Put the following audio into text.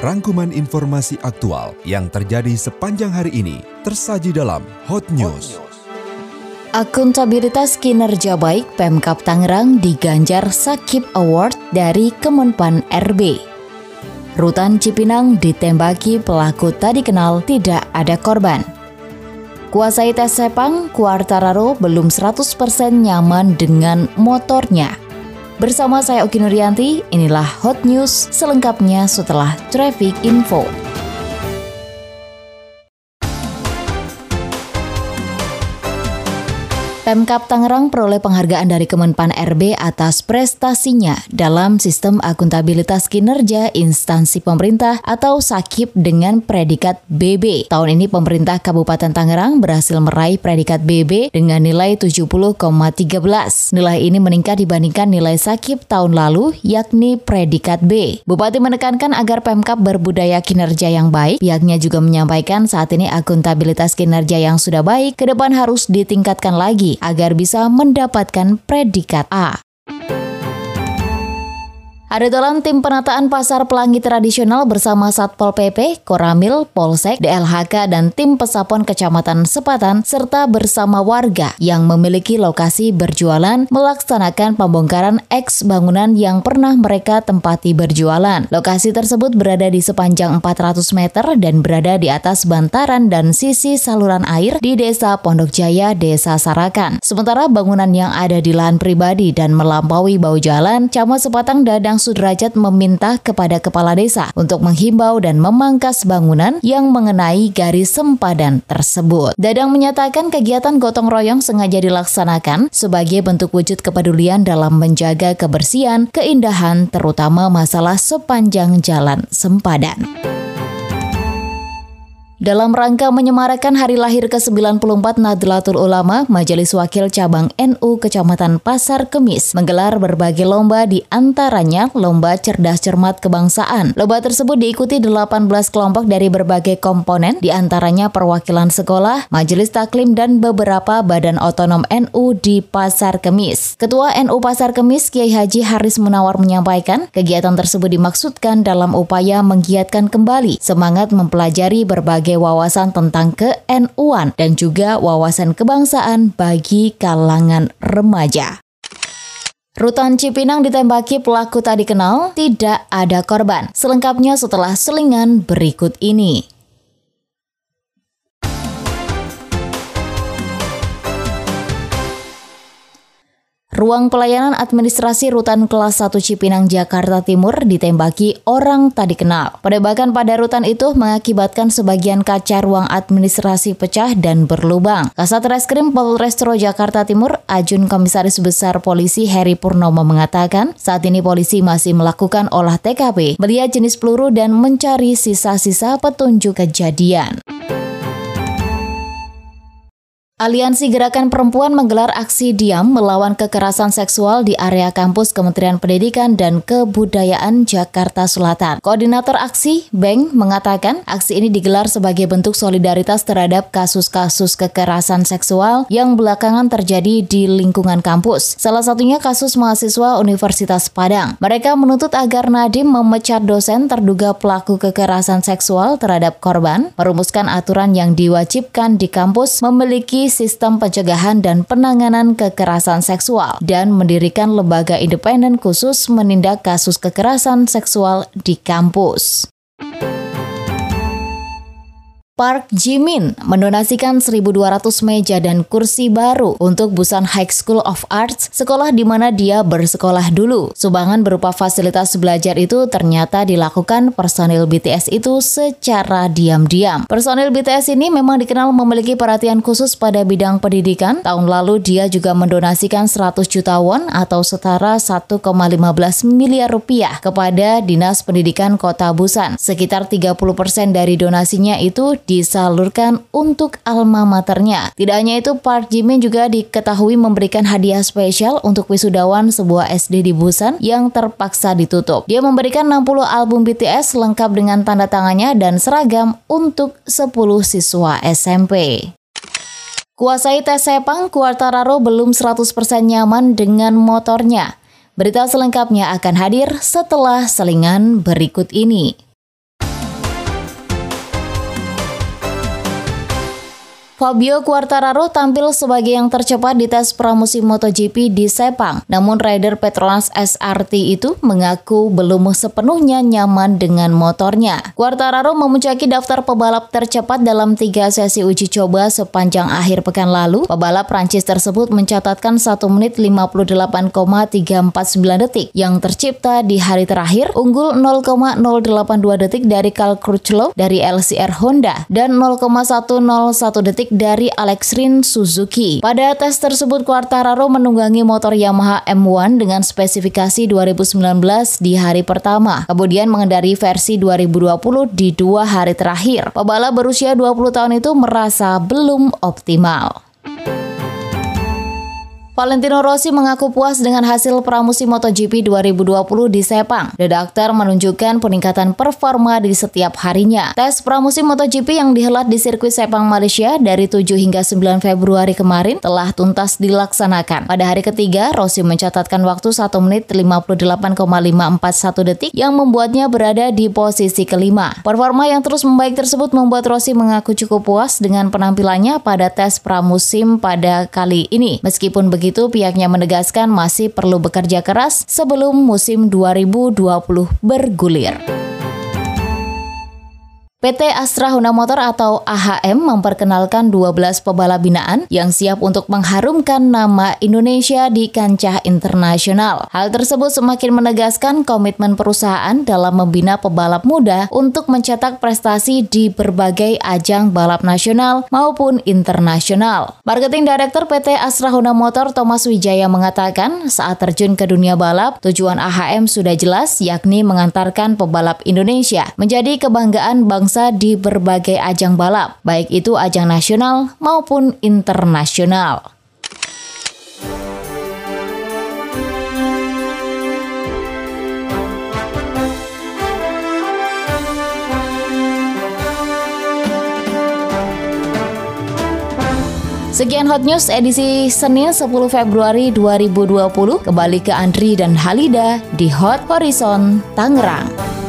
Rangkuman informasi aktual yang terjadi sepanjang hari ini tersaji dalam Hot News. Akuntabilitas kinerja baik Pemkap Tangerang diganjar Sakip Award dari Kemenpan RB. Rutan Cipinang ditembaki pelaku tadi kenal tidak ada korban. Kuasai tes Sepang, Kuartararo belum 100% nyaman dengan motornya. Bersama saya Oki Nuryanti, inilah Hot News selengkapnya setelah Traffic Info. Pemkap Tangerang peroleh penghargaan dari Kemenpan RB atas prestasinya dalam sistem akuntabilitas kinerja instansi pemerintah atau SAKIP dengan predikat BB. Tahun ini pemerintah Kabupaten Tangerang berhasil meraih predikat BB dengan nilai 70,13. Nilai ini meningkat dibandingkan nilai SAKIP tahun lalu yakni predikat B. Bupati menekankan agar Pemkap berbudaya kinerja yang baik. Pihaknya juga menyampaikan saat ini akuntabilitas kinerja yang sudah baik ke depan harus ditingkatkan lagi agar bisa mendapatkan predikat A. Ada dalam tim penataan pasar pelangi tradisional bersama Satpol PP, Koramil, Polsek, DLHK, dan tim pesapon Kecamatan Sepatan, serta bersama warga yang memiliki lokasi berjualan melaksanakan pembongkaran eks bangunan yang pernah mereka tempati berjualan. Lokasi tersebut berada di sepanjang 400 meter dan berada di atas bantaran dan sisi saluran air di Desa Pondok Jaya, Desa Sarakan. Sementara bangunan yang ada di lahan pribadi dan melampaui bau jalan, Camat Sepatang Dadang Sudrajat meminta kepada kepala desa untuk menghimbau dan memangkas bangunan yang mengenai garis sempadan tersebut. Dadang menyatakan kegiatan gotong royong sengaja dilaksanakan sebagai bentuk wujud kepedulian dalam menjaga kebersihan, keindahan, terutama masalah sepanjang jalan sempadan. Dalam rangka menyemarakan hari lahir ke-94 Nadlatul Ulama, Majelis Wakil Cabang NU Kecamatan Pasar Kemis menggelar berbagai lomba di antaranya Lomba Cerdas Cermat Kebangsaan. Lomba tersebut diikuti 18 kelompok dari berbagai komponen, di antaranya perwakilan sekolah, majelis taklim, dan beberapa badan otonom NU di Pasar Kemis. Ketua NU Pasar Kemis, Kiai Haji Haris Munawar menyampaikan, kegiatan tersebut dimaksudkan dalam upaya menggiatkan kembali semangat mempelajari berbagai berbagai wawasan tentang ke-NU-an dan juga wawasan kebangsaan bagi kalangan remaja. Rutan Cipinang ditembaki pelaku tak dikenal, tidak ada korban. Selengkapnya setelah selingan berikut ini. Ruang pelayanan administrasi rutan kelas 1 Cipinang, Jakarta Timur ditembaki orang tak dikenal. Penembakan pada rutan itu mengakibatkan sebagian kaca ruang administrasi pecah dan berlubang. Kasat Reskrim Polrestro Jakarta Timur, Ajun Komisaris Besar Polisi Heri Purnomo mengatakan, saat ini polisi masih melakukan olah TKP, melihat jenis peluru dan mencari sisa-sisa petunjuk kejadian. Aliansi Gerakan Perempuan menggelar aksi diam melawan kekerasan seksual di area kampus Kementerian Pendidikan dan Kebudayaan Jakarta Selatan. Koordinator aksi, Beng, mengatakan aksi ini digelar sebagai bentuk solidaritas terhadap kasus-kasus kekerasan seksual yang belakangan terjadi di lingkungan kampus. Salah satunya kasus mahasiswa Universitas Padang. Mereka menuntut agar Nadim memecat dosen terduga pelaku kekerasan seksual terhadap korban, merumuskan aturan yang diwajibkan di kampus memiliki sistem pencegahan dan penanganan kekerasan seksual dan mendirikan lembaga independen khusus menindak kasus kekerasan seksual di kampus. Park Jimin mendonasikan 1.200 meja dan kursi baru untuk Busan High School of Arts, sekolah di mana dia bersekolah dulu. Sumbangan berupa fasilitas belajar itu ternyata dilakukan personil BTS itu secara diam-diam. Personil BTS ini memang dikenal memiliki perhatian khusus pada bidang pendidikan. Tahun lalu dia juga mendonasikan 100 juta won atau setara 1,15 miliar rupiah kepada Dinas Pendidikan Kota Busan. Sekitar 30% dari donasinya itu disalurkan untuk alma maternya. Tidak hanya itu, Park Jimin juga diketahui memberikan hadiah spesial untuk wisudawan sebuah SD di Busan yang terpaksa ditutup. Dia memberikan 60 album BTS lengkap dengan tanda tangannya dan seragam untuk 10 siswa SMP. Kuasai tes Sepang, Quartararo belum 100% nyaman dengan motornya. Berita selengkapnya akan hadir setelah selingan berikut ini. Fabio Quartararo tampil sebagai yang tercepat di tes pramusim MotoGP di Sepang. Namun rider Petronas SRT itu mengaku belum sepenuhnya nyaman dengan motornya. Quartararo memuncaki daftar pebalap tercepat dalam tiga sesi uji coba sepanjang akhir pekan lalu. Pebalap Prancis tersebut mencatatkan 1 menit 58,349 detik yang tercipta di hari terakhir, unggul 0,082 detik dari Carl Crutchlow dari LCR Honda dan 0,101 detik dari Alex Rin Suzuki. Pada tes tersebut, Quartararo menunggangi motor Yamaha M1 dengan spesifikasi 2019 di hari pertama, kemudian mengendari versi 2020 di dua hari terakhir. Pebalap berusia 20 tahun itu merasa belum optimal. Valentino Rossi mengaku puas dengan hasil pramusim MotoGP 2020 di Sepang. The Doctor menunjukkan peningkatan performa di setiap harinya. Tes pramusim MotoGP yang dihelat di sirkuit Sepang Malaysia dari 7 hingga 9 Februari kemarin telah tuntas dilaksanakan. Pada hari ketiga, Rossi mencatatkan waktu 1 menit 58,541 detik yang membuatnya berada di posisi kelima. Performa yang terus membaik tersebut membuat Rossi mengaku cukup puas dengan penampilannya pada tes pramusim pada kali ini. Meskipun begitu, itu, pihaknya menegaskan masih perlu bekerja keras sebelum musim 2020 bergulir. PT Astra Honda Motor atau AHM memperkenalkan 12 pebalap binaan yang siap untuk mengharumkan nama Indonesia di kancah internasional. Hal tersebut semakin menegaskan komitmen perusahaan dalam membina pebalap muda untuk mencetak prestasi di berbagai ajang balap nasional maupun internasional. Marketing Director PT Astra Honda Motor Thomas Wijaya mengatakan saat terjun ke dunia balap, tujuan AHM sudah jelas yakni mengantarkan pebalap Indonesia menjadi kebanggaan bangsa bangsa di berbagai ajang balap, baik itu ajang nasional maupun internasional. Sekian Hot News edisi Senin 10 Februari 2020. Kembali ke Andri dan Halida di Hot Horizon Tangerang.